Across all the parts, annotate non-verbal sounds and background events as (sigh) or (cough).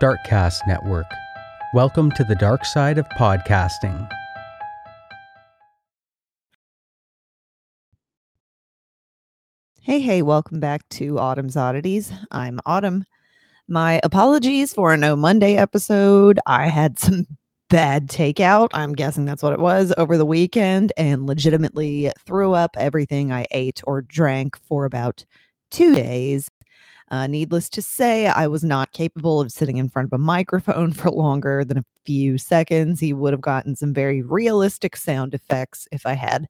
Darkcast Network. Welcome to the dark side of podcasting. Hey, hey, welcome back to Autumn's Oddities. I'm Autumn. My apologies for a No Monday episode. I had some (laughs) bad takeout. I'm guessing that's what it was over the weekend and legitimately threw up everything I ate or drank for about two days. Uh, needless to say, I was not capable of sitting in front of a microphone (laughs) for longer than a few seconds. He would have gotten some very realistic sound effects if I had.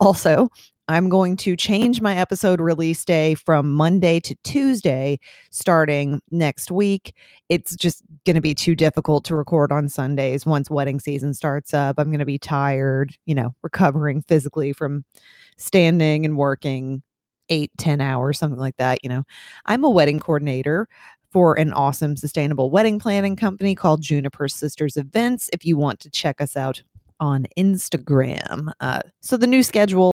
Also, I'm going to change my episode release day from Monday to Tuesday starting next week. It's just going to be too difficult to record on Sundays once wedding season starts up. I'm going to be tired, you know, recovering physically from standing and working eight, ten hours, something like that. You know, I'm a wedding coordinator for an awesome sustainable wedding planning company called Juniper Sisters Events. If you want to check us out on Instagram. Uh, so the new schedule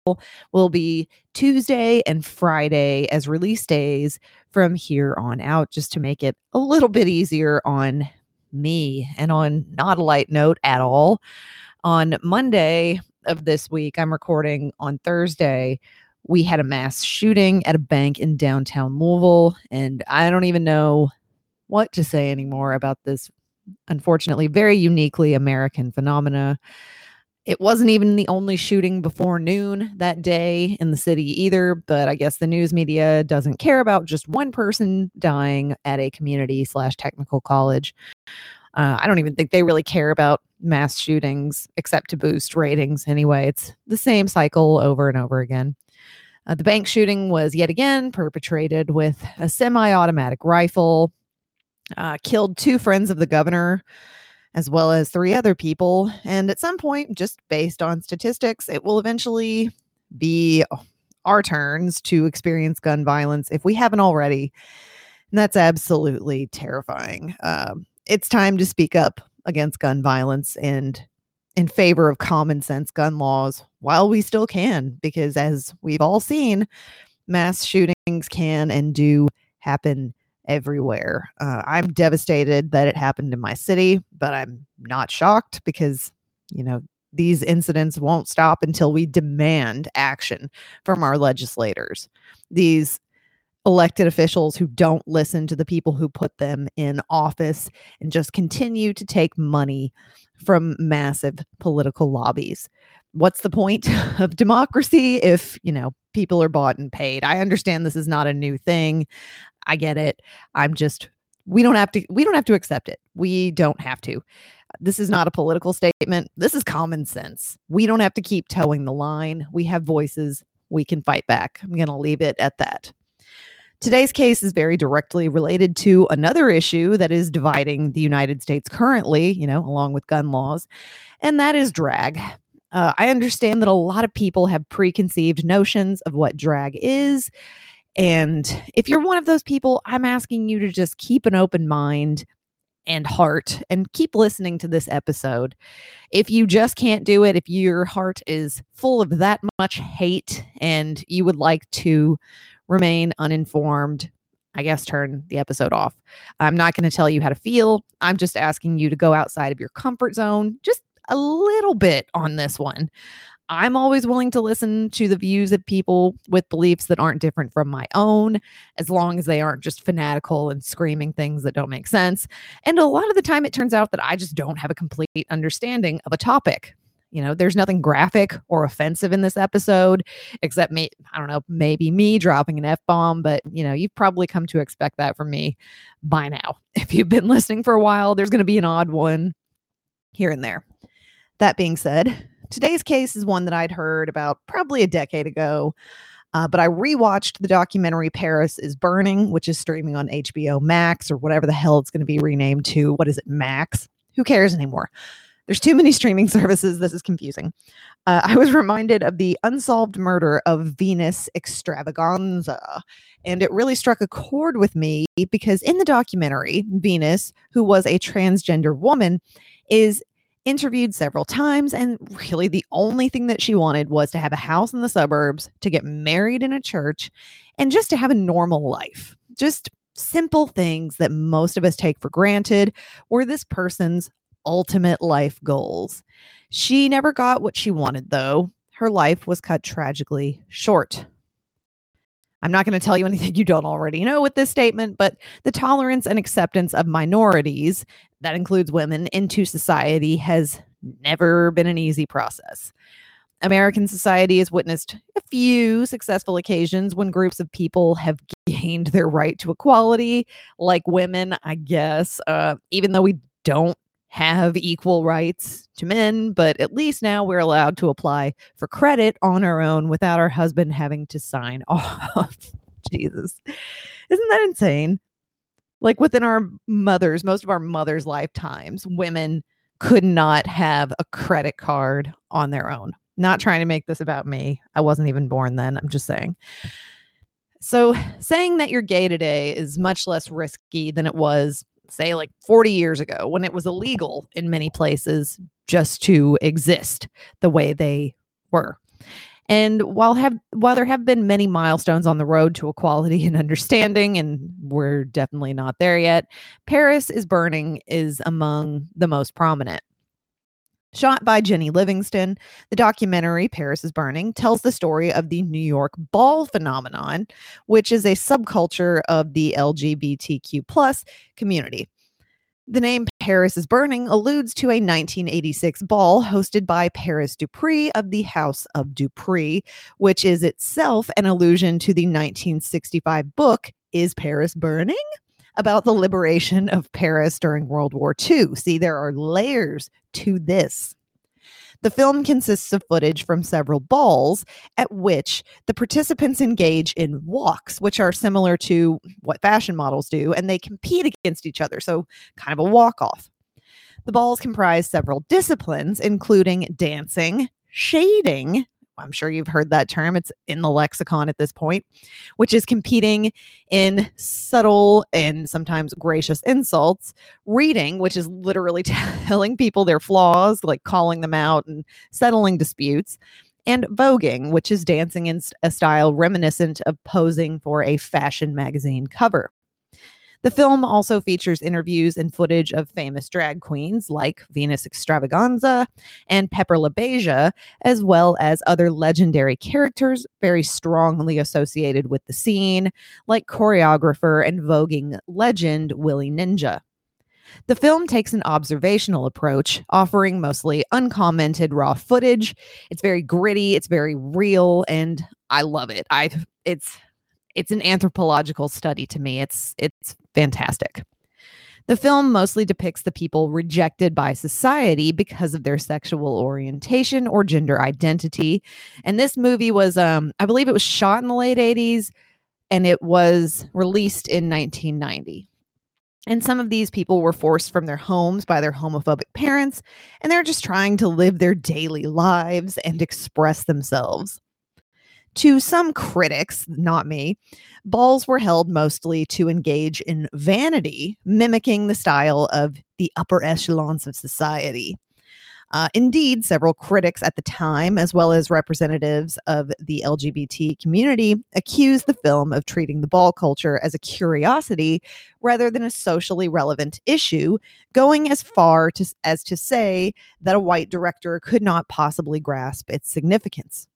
will be Tuesday and Friday as release days from here on out, just to make it a little bit easier on me. And on not a light note at all, on Monday of this week, I'm recording on Thursday we had a mass shooting at a bank in downtown Louisville, and I don't even know what to say anymore about this unfortunately very uniquely American phenomena. It wasn't even the only shooting before noon that day in the city either, but I guess the news media doesn't care about just one person dying at a community slash technical college. Uh, I don't even think they really care about mass shootings except to boost ratings anyway. It's the same cycle over and over again. Uh, the bank shooting was yet again perpetrated with a semi automatic rifle, uh, killed two friends of the governor, as well as three other people. And at some point, just based on statistics, it will eventually be our turns to experience gun violence if we haven't already. And that's absolutely terrifying. Um, it's time to speak up against gun violence and in favor of common sense gun laws while we still can, because as we've all seen, mass shootings can and do happen everywhere. Uh, I'm devastated that it happened in my city, but I'm not shocked because, you know, these incidents won't stop until we demand action from our legislators. These elected officials who don't listen to the people who put them in office and just continue to take money from massive political lobbies. What's the point (laughs) of democracy if, you know, people are bought and paid? I understand this is not a new thing. I get it. I'm just we don't have to we don't have to accept it. We don't have to. This is not a political statement. This is common sense. We don't have to keep towing the line. We have voices. We can fight back. I'm going to leave it at that. Today's case is very directly related to another issue that is dividing the United States currently, you know, along with gun laws, and that is drag. Uh, I understand that a lot of people have preconceived notions of what drag is, And if you're one of those people, I'm asking you to just keep an open mind and heart and keep listening to this episode. If you just can't do it, if your heart is full of that much hate and you would like to remain uninformed, I guess turn the episode off. I'm not going to tell you how to feel. I'm just asking you to go outside of your comfort zone just a little bit on this one. I'm always willing to listen to the views of people with beliefs that aren't different from my own, as long as they aren't just fanatical and screaming things that don't make sense. And a lot of the time, it turns out that I just don't have a complete understanding of a topic. You know, there's nothing graphic or offensive in this episode, except me, I don't know, maybe me dropping an F bomb, but you know, you've probably come to expect that from me by now. (laughs) If you've been listening for a while, there's going to be an odd one here and there. That being said, today's case is one that I'd heard about probably a decade ago. Uh, but I rewatched the documentary Paris is Burning, which is streaming on HBO Max or whatever the hell it's going to be renamed to. What is it, Max? Who cares anymore? There's too many streaming (laughs) services. This is confusing. Uh, I was reminded of the unsolved murder of Venus Xtravaganza. And it really struck a chord with me because in the documentary, Venus, who was a transgender woman, is interviewed several times. And really, the only thing that she wanted was to have a house in the suburbs, to get married in a church, and just to have a normal life. Just simple things that most of us take for granted were this person's ultimate life goals. She never got what she wanted, though. Her life was cut tragically short. I'm not going to tell you (laughs) anything you don't already know with this statement, but the tolerance and acceptance of minorities, that includes women, into society has never been an easy process. American society has witnessed a few successful occasions when groups of people have gained their right to equality, like women, I guess, uh, even though we don't have equal rights to men, but at least now we're allowed to apply for credit on our own without our husband having to sign (laughs) off. Jesus. Isn't that insane? Like within our mothers, most of our mothers' lifetimes, women could not have a credit card on their own. Not trying to make this about me. I wasn't even born then. I'm just saying. So, saying that you're gay today is much less risky than it was say like 40 years ago when it was illegal in many places just to exist the way they were. And while have while there have been many milestones on the road to equality and understanding, and we're definitely not there yet, Paris is Burning is among the most prominent. Shot by Jennie Livingston, the documentary Paris is Burning tells the story of the New York ball phenomenon, which is a subculture of the LGBTQ plus community. The name Paris is Burning alludes to a 1986 ball hosted by Paris Dupree of the House of Dupree, which is itself an allusion to the 1965 book Is Paris Burning? About the liberation of Paris during World War II. See, there are layers to this. The film consists of footage from several balls at which the participants engage in walks, which are similar to what fashion models do, and they compete against each other. So, kind of a walk off. The balls comprise several disciplines, including dancing, shading, I'm sure you've heard that term. It's in the lexicon at this point, which is competing in subtle and sometimes gracious insults, reading, which is literally (laughs) telling people their flaws, like calling them out and settling disputes, and voguing, which is dancing in a style reminiscent of posing for a fashion magazine cover. The film also features interviews and footage of famous drag queens like Venus Xtravaganza and Pepper LaBeija, as well as other legendary characters very strongly associated with the scene, like choreographer and voguing legend Willie Ninja. The film takes an observational approach, offering mostly uncommented raw footage. It's very gritty, it's very real, and I love it. I it's it's an anthropological study to me. It's it's fantastic. The film mostly depicts the people rejected by society because of their sexual orientation or gender identity. And this movie was um I believe it was shot in the late 80s and it was released in 1990. And some of these people were forced from their homes by their homophobic parents, and they're just trying to live their daily lives and express themselves. To some critics, not me, balls were held mostly to engage in vanity, mimicking the style of the upper echelons of society. Uh, indeed, several critics at the time, as well as representatives of the LGBT community, accused the film of treating the ball culture as a curiosity rather than a socially relevant issue, going as far to, as to say that a white director could not possibly grasp its significance.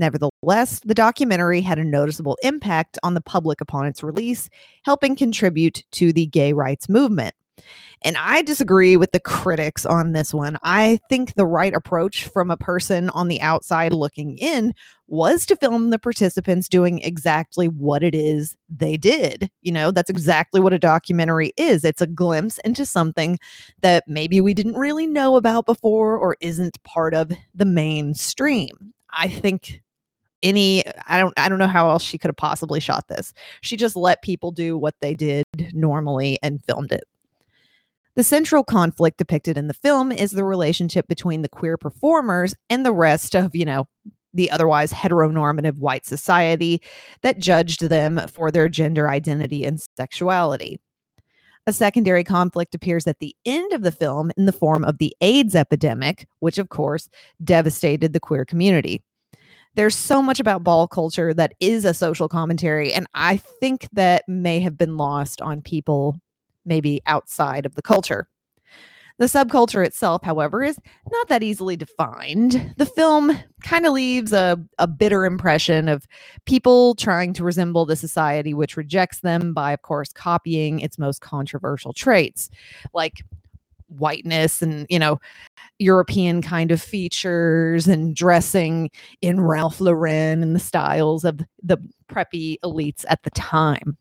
Nevertheless, the documentary had a noticeable impact on the public upon its release, helping contribute to the gay rights movement. And I disagree with the critics on this one. I think the right approach from a person on the outside looking in was to film the participants doing exactly what it is they did. You know, that's exactly what a documentary is. It's a glimpse into something that maybe we didn't really know about before or isn't part of the mainstream. I think any i don't i don't know how else she could have possibly shot this she just let people do what they did normally and filmed it the central conflict depicted in the film is the relationship between the queer performers and the rest of, you know, the otherwise heteronormative white society that judged them for their gender identity and sexuality. A secondary conflict appears at the end of the film in the form of the AIDS epidemic, which, of course, devastated the queer community. There's so much about ball culture that is a social commentary, and I think that may have been lost on people maybe outside of the culture. The subculture itself, however, is not that easily defined. The film kind of leaves a, a bitter impression of people trying to resemble the society which rejects them by, of course, copying its most controversial traits, like whiteness and, you know, European kind of features and dressing in Ralph Lauren and the styles of the preppy elites at the time.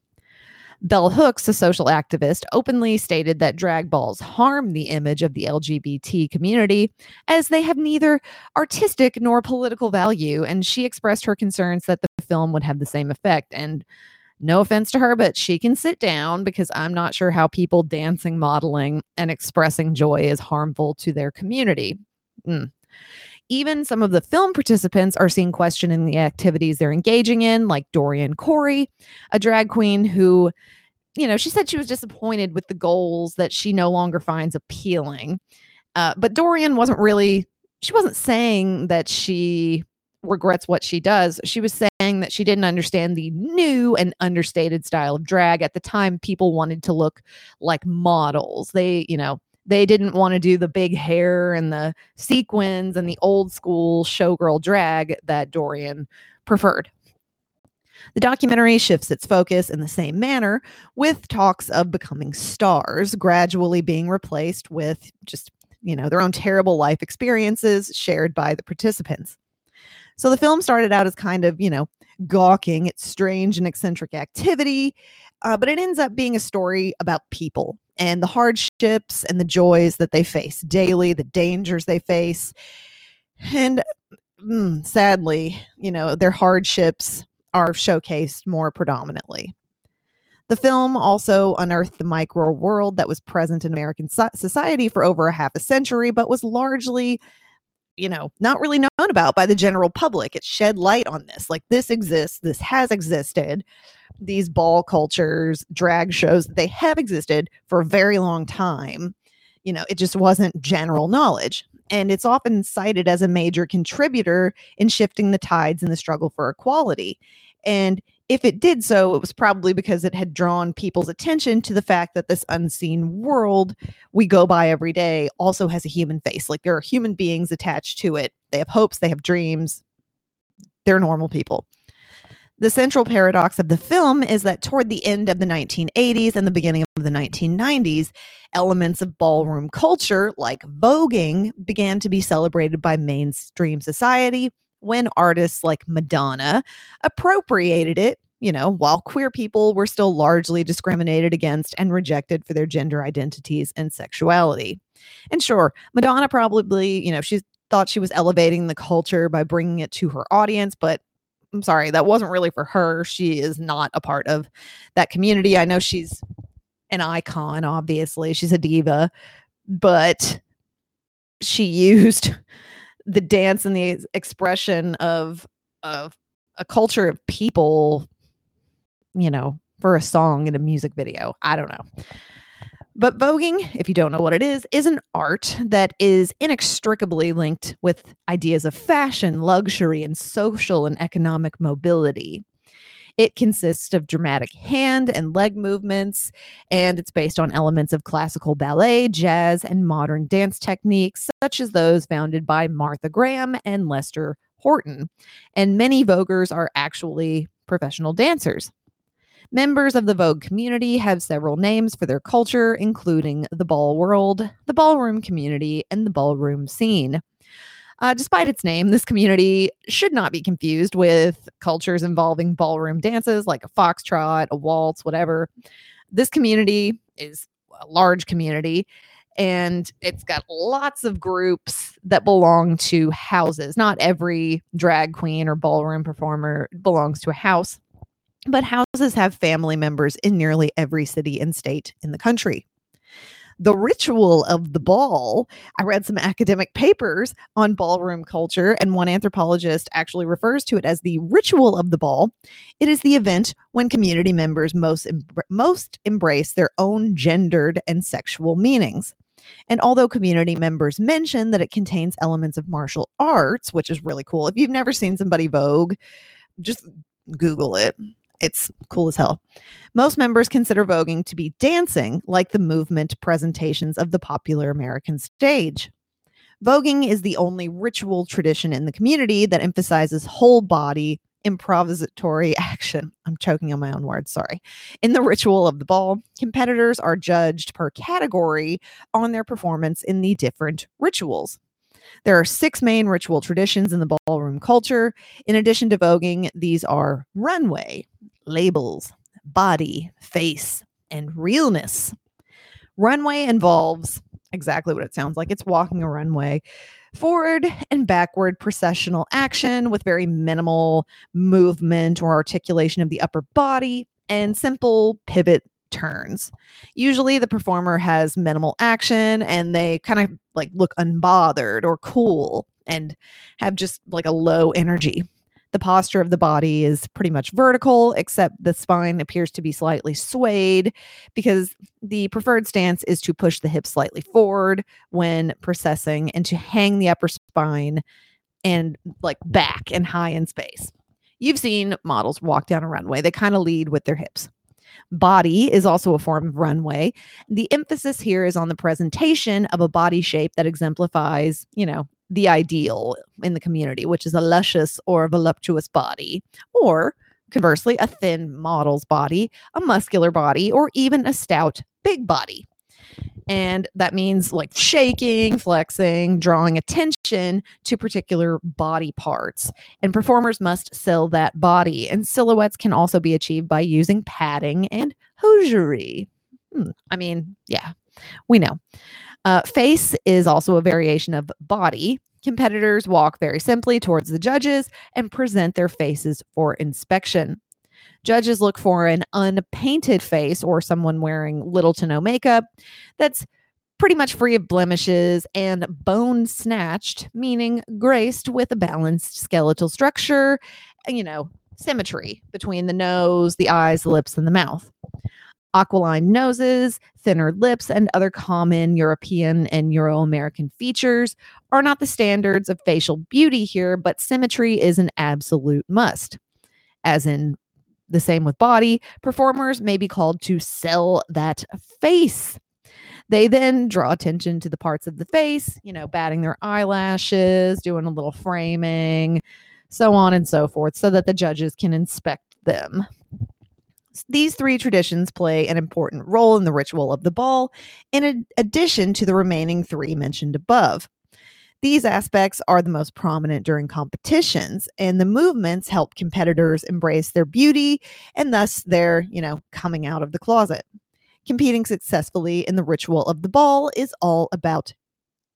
Bell Hooks, a social activist, openly stated that drag balls harm the image of the LGBT community as they have neither artistic nor political value. And she expressed her concerns that the film would have the same effect. And no offense to her, but she can sit down because I'm not sure how people dancing, modeling, and expressing joy is harmful to their community. Mm even some of the film participants are seen questioning the activities they're engaging in, like Dorian Corey, a drag queen who, you know, she said she was disappointed with the goals that she no longer finds appealing. Uh, but Dorian wasn't really, she wasn't saying that she regrets what she does. She was saying that she didn't understand the new and understated style of drag. At the time, people wanted to look like models. They, you know, they didn't want to do the big hair and the sequins and the old school showgirl drag that Dorian preferred. The documentary shifts its focus in the same manner, with talks of becoming stars gradually being replaced with just, you know, their own terrible life experiences shared by the participants. So the film started out as kind of, you know, gawking at strange and eccentric activity, uh, but it ends up being a story about people and the hardships and the joys that they face daily, the dangers they face. And mm, sadly, you know, their hardships are showcased more predominantly. The film also unearthed the micro world that was present in American society for over a half a century, but was largely, you know, not really known about by the general public. It shed light on this. Like, this exists, this has existed these ball cultures, drag shows, they have existed for a very long time. You know, it just wasn't general knowledge. And it's often cited as a major contributor in shifting the tides in the struggle for equality. And if it did so, it was probably because it had drawn people's attention to the fact that this unseen world we go by every day also has a human face. Like there are human beings attached to it. They have hopes, they have dreams. They're normal people. The central paradox of the film is that toward the end of the 1980s and the beginning of the 1990s, elements of ballroom culture, like voguing, began to be celebrated by mainstream society when artists like Madonna appropriated it, you know, while queer people were still largely discriminated against and rejected for their gender identities and sexuality. And sure, Madonna probably, you know, she thought she was elevating the culture by bringing it to her audience, but I'm sorry, that wasn't really for her. She is not a part of that community. I know she's an icon, obviously. She's a diva, but she used the dance and the expression of of a culture of people, you know, for a song in a music video. I don't know. But voguing, if you don't know what it is, is an art that is inextricably linked with ideas of fashion, luxury, and social and economic mobility. It consists of dramatic hand and leg movements, and it's based on elements of classical ballet, jazz, and modern dance techniques, such as those founded by Martha Graham and Lester Horton. And many voguers are actually professional dancers. Members of the Vogue community have several names for their culture, including the ball world, the ballroom community, and the ballroom scene. Uh, despite its name, this community should not be confused with cultures involving ballroom dances like a foxtrot, a waltz, whatever. This community is a large community and it's got lots of groups that belong to houses. Not every drag queen or ballroom performer belongs to a house but houses have family members in nearly every city and state in the country. The ritual of the ball, I read some academic papers on ballroom culture, and one anthropologist actually refers to it as the ritual of the ball. It is the event when community members most, most embrace their own gendered and sexual meanings. And although community members mention that it contains elements of martial arts, which is really cool, if you've never seen somebody Vogue, just Google it. It's cool as hell. Most members consider voguing to be dancing, like the movement presentations of the popular American stage. Voguing is the only ritual tradition in the community that emphasizes whole body improvisatory (laughs) action. I'm choking on my own words, sorry. In the ritual of the ball, competitors are judged per category on their performance in the different rituals. There are six main ritual traditions in the ballroom culture. In addition to voguing, these are runway, labels, body, face, and realness. Runway involves exactly what it sounds like it's walking a runway forward and backward processional action with very minimal movement or articulation of the upper body and simple pivot turns. Usually the performer has minimal action and they kind of like look unbothered or cool and have just like a low energy. The posture of the body is pretty much vertical, except the spine appears to be slightly swayed because the preferred stance is to push the hips slightly forward when processing and to hang the upper spine and like back and high in space. You've seen models walk down a runway, they kind of lead with their hips. Body is also a form of runway. The emphasis here is on the presentation of a body shape that exemplifies, you know, the ideal in the community, which is a luscious or voluptuous body, or conversely, a thin model's body, a muscular body, or even a stout big body. And that means like shaking, flexing, drawing attention to particular body parts. And performers must sell that body. And silhouettes can also be achieved by using padding and hosiery. Hmm. I mean, yeah, we know. Uh, face is also a variation of body. Competitors walk very simply towards the judges and present their faces for inspection. Judges look for an unpainted face or someone wearing little to no makeup that's pretty much free of blemishes and bone snatched, meaning graced with a balanced skeletal structure, you know, symmetry between the nose, the eyes, the lips, and the mouth. Aquiline noses, thinner lips, and other common European and Euro American features are not the standards of facial beauty here, but symmetry is an absolute must. As in the same with body, performers may be called to sell that face. They then draw attention to the parts of the face, you know, batting their eyelashes, doing a little framing, so on and so forth, so that the judges can inspect them. These three traditions play an important role in the ritual of the ball, in addition to the remaining three mentioned above. These aspects are the most prominent during competitions, and the movements help competitors embrace their beauty and thus their, you know, coming out of the closet. Competing successfully in the ritual of the ball is all about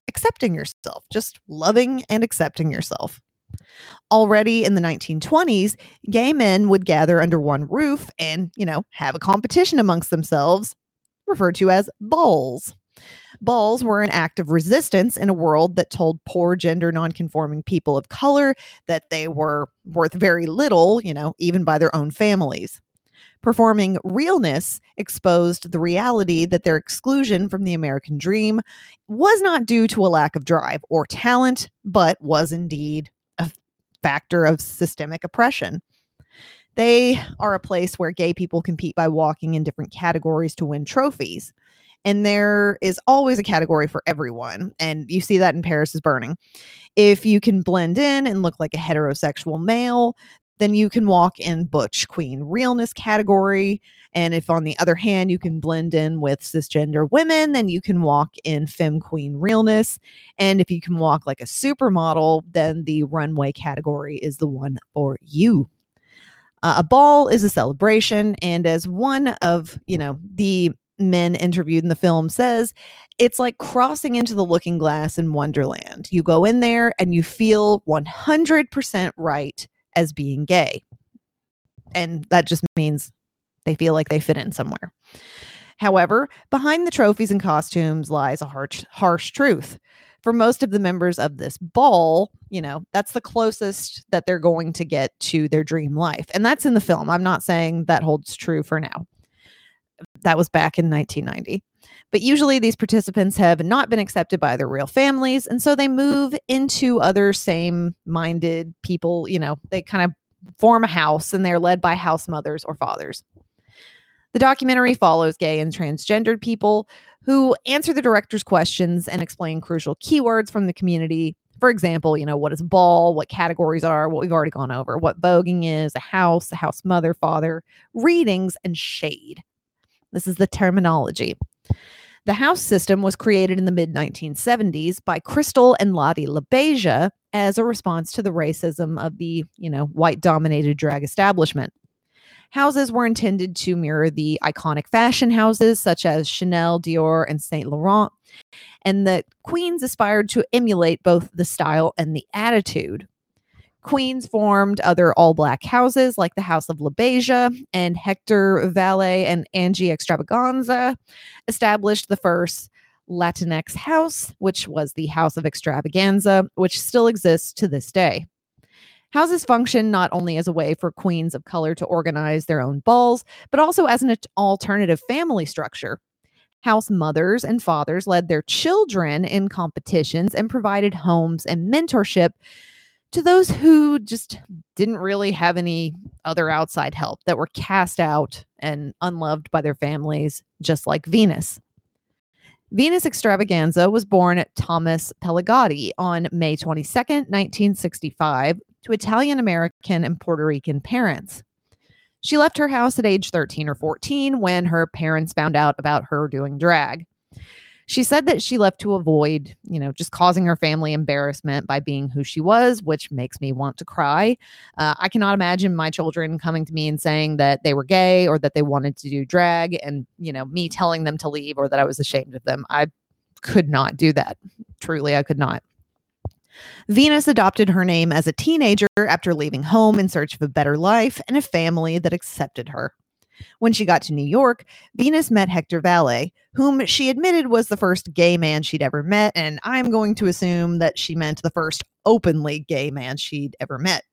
accepting yourself, just loving and accepting yourself. Already in the 1920s, gay men would gather under one roof and, you know, have a competition amongst themselves, referred to as balls. Balls were an act of resistance in a world that told poor gender nonconforming people of color that they were worth very little, you know, even by their own families. Performing realness exposed the reality that their exclusion from the American dream was not due to a lack of drive or talent, but was indeed a factor of systemic oppression. They are a place where gay people compete by walking in different categories to win trophies. And there is always a category for everyone. And you see that in Paris is Burning. If you can blend in and look like a heterosexual male, then you can walk in butch queen realness category. And if on the other hand, you can blend in with cisgender women, then you can walk in femme queen realness. And if you can walk like a supermodel, then the runway category is the one for you. Uh, a ball is a celebration. And as one of, you know, the men interviewed in the film says, it's like crossing into the looking glass in Wonderland. You go in there and you feel 100% right as being gay. And that just means they feel like they fit in somewhere. However, behind the trophies and costumes lies a harsh, harsh truth. For most of the members of this ball, you know, that's the closest that they're going to get to their dream life. And that's in the film. I'm not saying that holds true for now. That was back in 1990. But usually these participants have not been accepted by their real families. And so they move into other same minded people. You know, they kind of form a house and they're led by house mothers or fathers. The documentary follows gay and transgendered people who answer the director's questions and explain crucial keywords from the community. For example, you know, what is ball, what categories are, what we've already gone over, what voguing is, a house, a house mother, father, readings, and shade. This is the terminology. The house system was created in the mid 1970s by Crystal and Lottie LaBeija as a response to the racism of the, you know, white dominated drag establishment. Houses were intended to mirror the iconic fashion houses such as Chanel, Dior, and Saint Laurent, and the queens aspired to emulate both the style and the attitude. Queens formed other all black houses like the House of LaBeija and Hector Valle and Angie Xtravaganza established the first Latinx house, which was the House of Xtravaganza, which still exists to this day. Houses function not only as a way for queens of color to organize their own balls, but also as an alternative family structure. House mothers and fathers led their children in competitions and provided homes and mentorship to those who just didn't really have any other outside help that were cast out and unloved by their families, just like Venus. Venus Xtravaganza was born Thomas Pellegatti on May 22nd, 1965, to Italian American and Puerto Rican parents. She left her house at age 13 or 14 when her parents found out about her doing drag. She said that she left to avoid, you know, just causing her family embarrassment by being who she was, which makes me want to cry. Uh, I cannot imagine my children coming to me and saying that they were gay or that they wanted to do drag and, you know, me telling them to leave or that I was ashamed of them. I could not do that. Truly, I could not. Venus adopted her name as a teenager after leaving home in search of a better life and a family that accepted her. When she got to New York, Venus met Hector Valle, whom she admitted was the first gay man she'd ever met, and I'm going to assume that she meant the first openly gay man she'd ever met.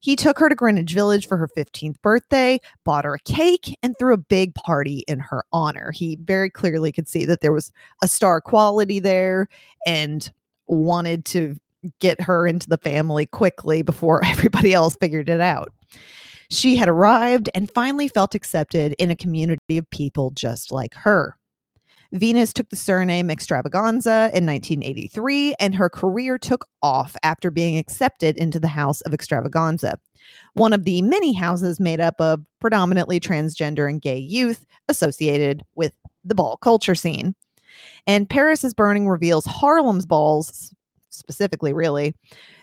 He took her to Greenwich Village for her 15th birthday, bought her a cake, and threw a big party in her honor. He very clearly could see that there was a star quality there and wanted to get her into the family quickly before (laughs) everybody else figured it out. She had arrived and finally felt accepted in a community of people just like her. Venus took the surname Xtravaganza in 1983, and her career took off after being accepted into the House of Xtravaganza, one of the many houses made up of predominantly transgender and gay youth associated with the ball culture scene. And Paris is Burning reveals Harlem's balls, specifically, really,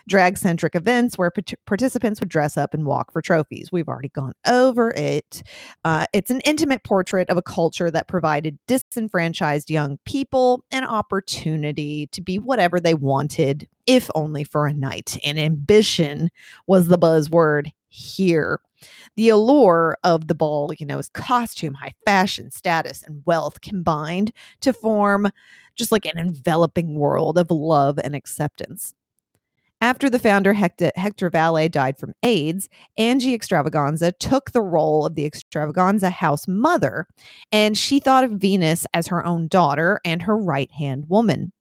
drag centric events where pat- participants would dress up and walk for trophies. We've already gone over it. Uh, it's an intimate portrait of a culture that provided disenfranchised young people an opportunity to be whatever they wanted, if only for a night. And ambition was the buzzword here. The allure of the ball, you know, is costume, high fashion, status, and wealth combined to form just like an enveloping world of love and acceptance. After the founder Hector, Hector died from AIDS, Angie Xtravaganza took the role of the Xtravaganza house mother, and she thought of Venus as her own daughter and her right hand woman.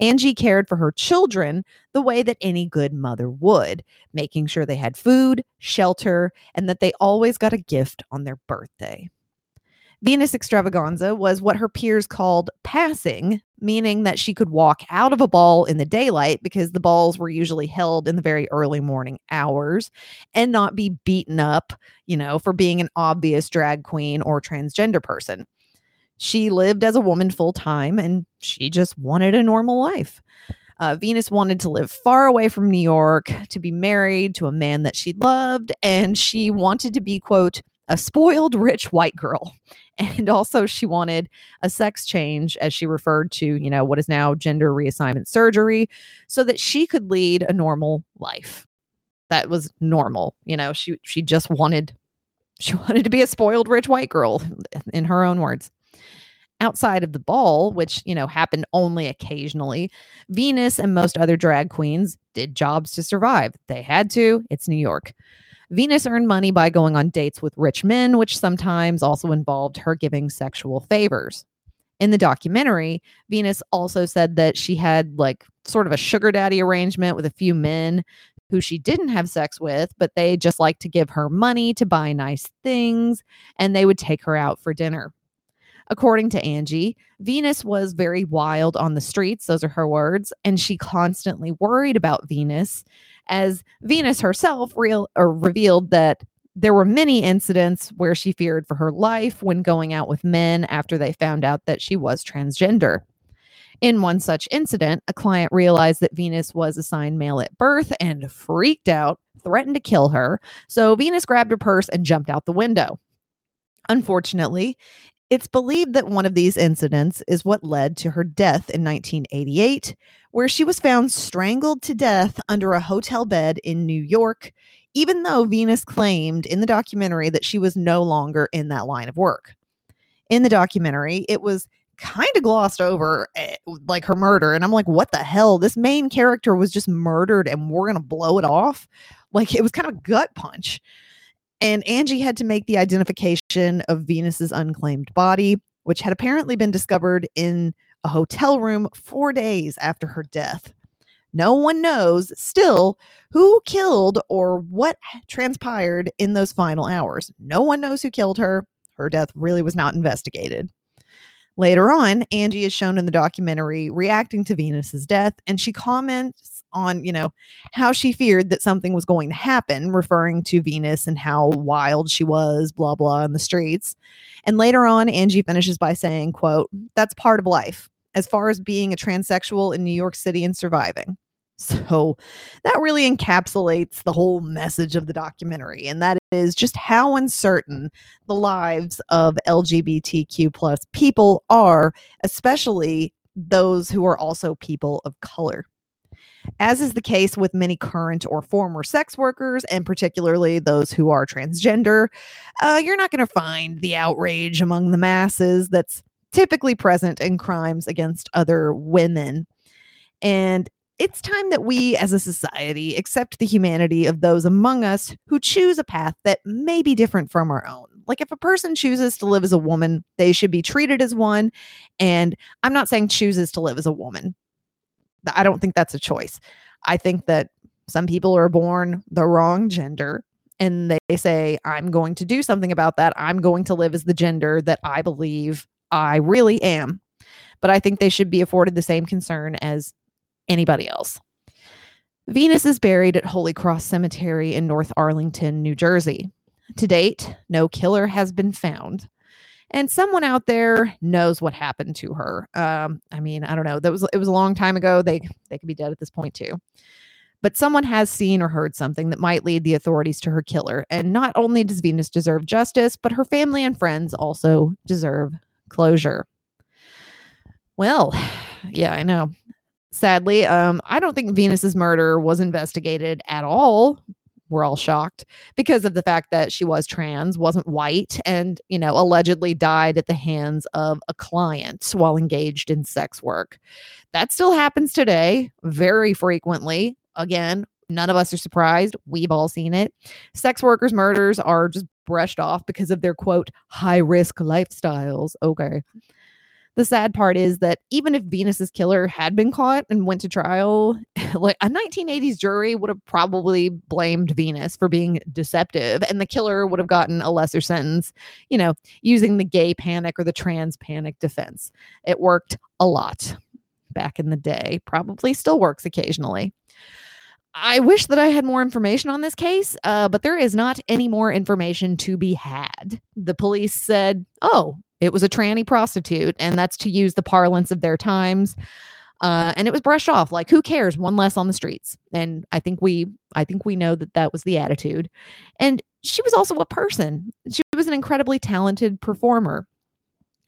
Angie cared for her children the way that any good mother would, making sure they had food, shelter, and that they always got a gift on their birthday. Venus Xtravaganza was what her peers called passing, meaning that she could walk out of a ball in the daylight because the balls were usually held in the very early morning hours and not be beaten up, you know, for being an obvious drag queen or transgender person. She lived as a woman full time and she just wanted a normal life. Uh, Venus wanted to live far away from New York, to be married to a man that she loved, and she wanted to be, quote, a spoiled rich white girl. (laughs) And also she wanted a sex change as she referred to you know what is now gender reassignment surgery so that she could lead a normal life. That was normal you know she she just wanted she (laughs) wanted to be a spoiled rich white girl in her own words outside of the ball which you know happened only occasionally venus and most other drag queens did jobs to survive they had to it's new york Venus earned money by going on dates with rich men, which sometimes also involved her giving sexual favors. In the documentary, Venus also said that she had like sort of a sugar daddy arrangement with a few men who she didn't have sex with, but they just like to give her money to buy nice things and they would take her out for dinner. According to Angie, Venus was very wild on the streets, those are her words, and she constantly worried about Venus as Venus herself real or revealed that there were many incidents where she feared for her life when going out with men after they found out that she was transgender. In one such incident, a client realized that Venus was assigned male at birth and freaked out, threatened to kill her. So Venus grabbed her purse and jumped out the window. Unfortunately, it's believed that one of these incidents is what led to her death in 1988, where she was found strangled to death under a hotel bed in New York, even though Venus claimed in the documentary that she was no longer in that line of work. In the documentary, it was kind of glossed over eh, like her murder. And I'm like, what the hell? This main character was just murdered and we're going to blow it off. Like it was kind of a gut punch. And Angie had to make the identification of Venus's unclaimed body, which had apparently been discovered in a hotel room four days after her death. No one knows still who killed or what transpired in those final hours. No one knows who killed her. Her death really was not investigated. Later on, Angie is shown in the documentary reacting to Venus's death, and she comments on, you know, how she feared that something was going to happen, referring to Venus and how wild she was, blah, blah, in the streets. And later on, Angie finishes by saying, quote, that's part of life as far as being a transsexual in New York City and surviving. (laughs) So that really encapsulates the whole message of the documentary, and that is just how uncertain the lives of LGBTQ plus people are, especially those who are also people of color. As is the case with many current or former sex workers, and particularly those who are transgender, uh, you're not going to find the outrage among the masses that's typically present in crimes against other women. And it's time that we as a society accept the humanity of those among us who choose a path that may be different from our own. Like if a person chooses to live as a woman, they should be treated as one. And I'm not saying chooses to live as a woman. I don't think that's a choice. I think that some people are born the wrong gender and they say, I'm going to do something about that. I'm going to live as the gender that I believe I really am. But I think they should be afforded the same concern as anybody else. Venus is buried at Holy Cross Cemetery in North Arlington, New Jersey. To date, no killer has been found. And someone out there knows what happened to her. Um, I mean, I don't know. That was it was a long time ago. They they could be dead at this point too. But someone has seen or heard something that might lead the authorities to her killer. And not only does Venus deserve justice, but her family and friends also deserve closure. Well, (sighs) yeah, I know. Sadly, um, I don't think Venus's murder was investigated at all. We're all shocked because of the fact that she was trans, wasn't white, and, you know, allegedly died at the hands of a client while engaged in sex work. That still happens today very frequently. Again, none of us are surprised. We've all seen it. Sex workers' murders are just brushed off because of their quote, high risk lifestyles. Okay. The sad part is that even if Venus's killer had been caught and went to trial, (laughs) like a 1980s jury would have probably blamed Venus for being deceptive, and the killer would have gotten a lesser sentence, you know, using the gay panic or the trans panic defense. It worked a lot back in the day, probably still works occasionally. I wish that I had more information on this case, uh, but there is not any more information to be had. The police said, oh, it was a tranny prostitute, and that's to use the parlance of their times. Uh, and it was brushed off like who cares? One less on the streets. And i think we i think we know that that was the attitude. And she was also a person. She was an incredibly talented performer.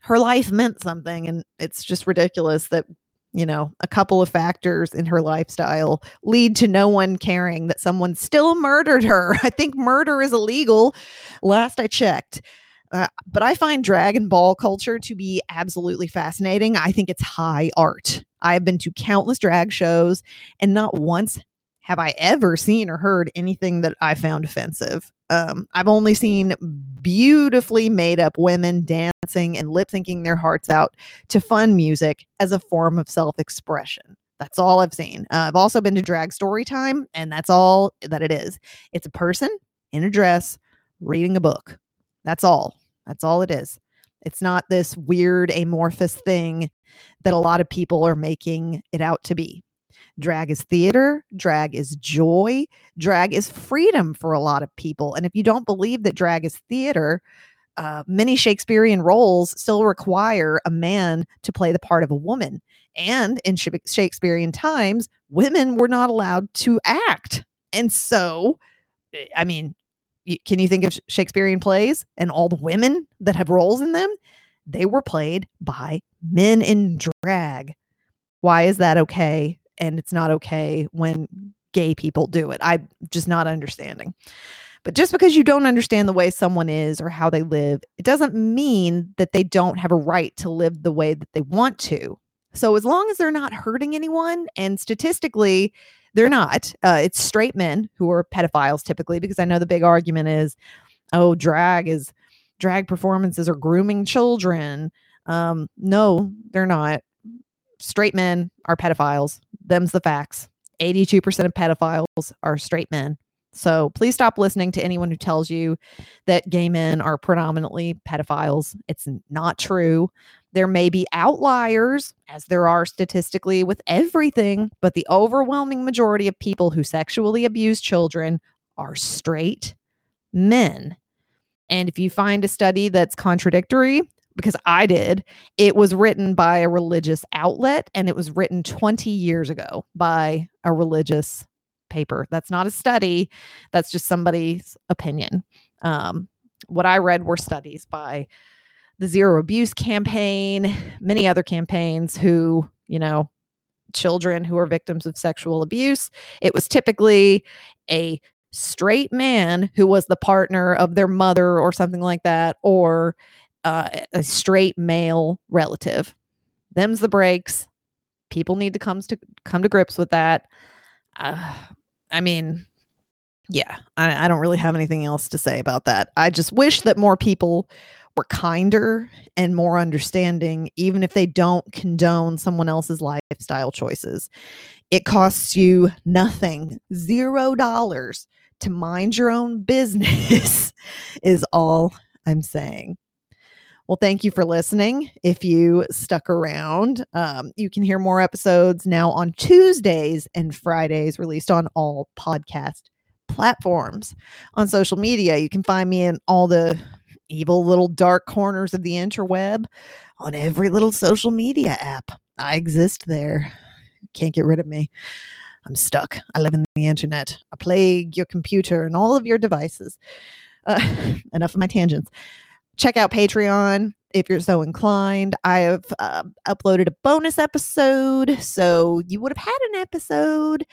Her life meant something and it's just ridiculous that you know a couple of factors in her lifestyle lead to no one caring that someone still murdered her. (laughs) I think murder is illegal. Last i checked uh, but I find drag and ball culture to be absolutely fascinating. I think it's high art. I've been to countless drag shows, and not once have I ever seen or heard anything that I found offensive. Um, I've only seen beautifully made up women dancing and lip syncing their hearts out to fun music as a form of self expression. That's all I've seen. Uh, I've also been to drag story time, and that's all that it is. It's a person in a dress reading a book. That's all. That's all it is. It's not this weird amorphous thing that a lot of people are making it out to be. Drag is theater, drag is joy, drag is freedom for a lot of people. And if you don't believe that drag is theater, uh, many Shakespearean roles still require a man to play the part of a woman. And in Shakespearean times, women were not allowed to act. And so, eh, I mean, can you think of Shakespearean plays and all the women that have roles in them? They were played by men in drag. Why is that okay? And it's not okay when gay people do it. I'm just not understanding. But just because you don't understand the way someone is or how they live, it doesn't mean that they don't have a right to live the way that they want to. So as long as they're not hurting anyone, and statistically, they're not. Uh, it's straight men who are pedophiles typically, because I know the big argument is, oh, drag is drag performances are grooming children. Um, no, they're not. Straight men are pedophiles. Them's the facts. 82% of pedophiles are straight men. So please stop listening to anyone who tells you that gay men are predominantly pedophiles. It's not true. There may be outliers, as there are statistically with everything, but the overwhelming majority of people who sexually abuse children are straight men. And if you find a study that's contradictory, because I did, it was written by a religious outlet and it was written 20 years ago by a religious paper. That's not a study, that's just somebody's opinion. Um, what I read were studies by the zero abuse campaign, many other campaigns who, you know, children who are victims of sexual abuse. It was typically a straight man who was the partner of their mother or something like that, or uh, a straight male relative. Them's the breaks. People need to come to come to grips with that. Uh, I mean, yeah, I, I don't really have anything else to say about that. I just wish that more people were kinder and more understanding, even if they don't condone someone else's lifestyle choices. It costs you nothing, zero dollars to mind your own (laughs) business, is all I'm saying. Well, thank you for listening. If you stuck around, um, you can hear more episodes now on Tuesdays and Fridays, released on all podcast platforms. On social media, you can find me in all the evil little dark corners of the interweb on every little social media app. I exist there. Can't get rid of me. I'm stuck. I live in the internet. I plague your computer and all of your devices. Uh, (laughs) enough of my tangents. Check out Patreon if you're so inclined. I have uh, uploaded a bonus episode. So you would have had an episode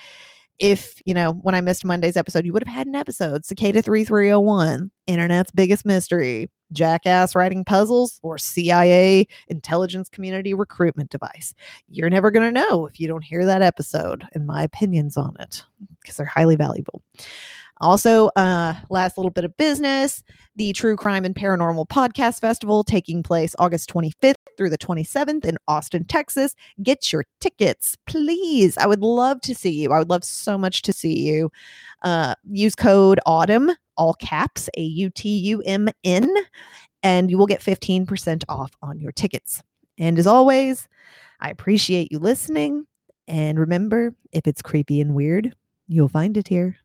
if you know when I missed Monday's episode, you would have had an episode. Cicada 3301, Internet's biggest mystery, jackass writing puzzles, or CIA intelligence community recruitment device. You're never to know if you don't hear that episode and my opinions on it because they're highly valuable. Also, uh, last little bit of business the True Crime and Paranormal Podcast Festival taking place August 25th through the 27th in Austin, Texas. Get your tickets, please. I would love to see you. I would love so much to see you. Uh, use code AUTUMN, all caps, A U T U M N, and you will get 15% off on your tickets. And as always, I appreciate you listening. And remember, if it's creepy and weird, you'll find it here.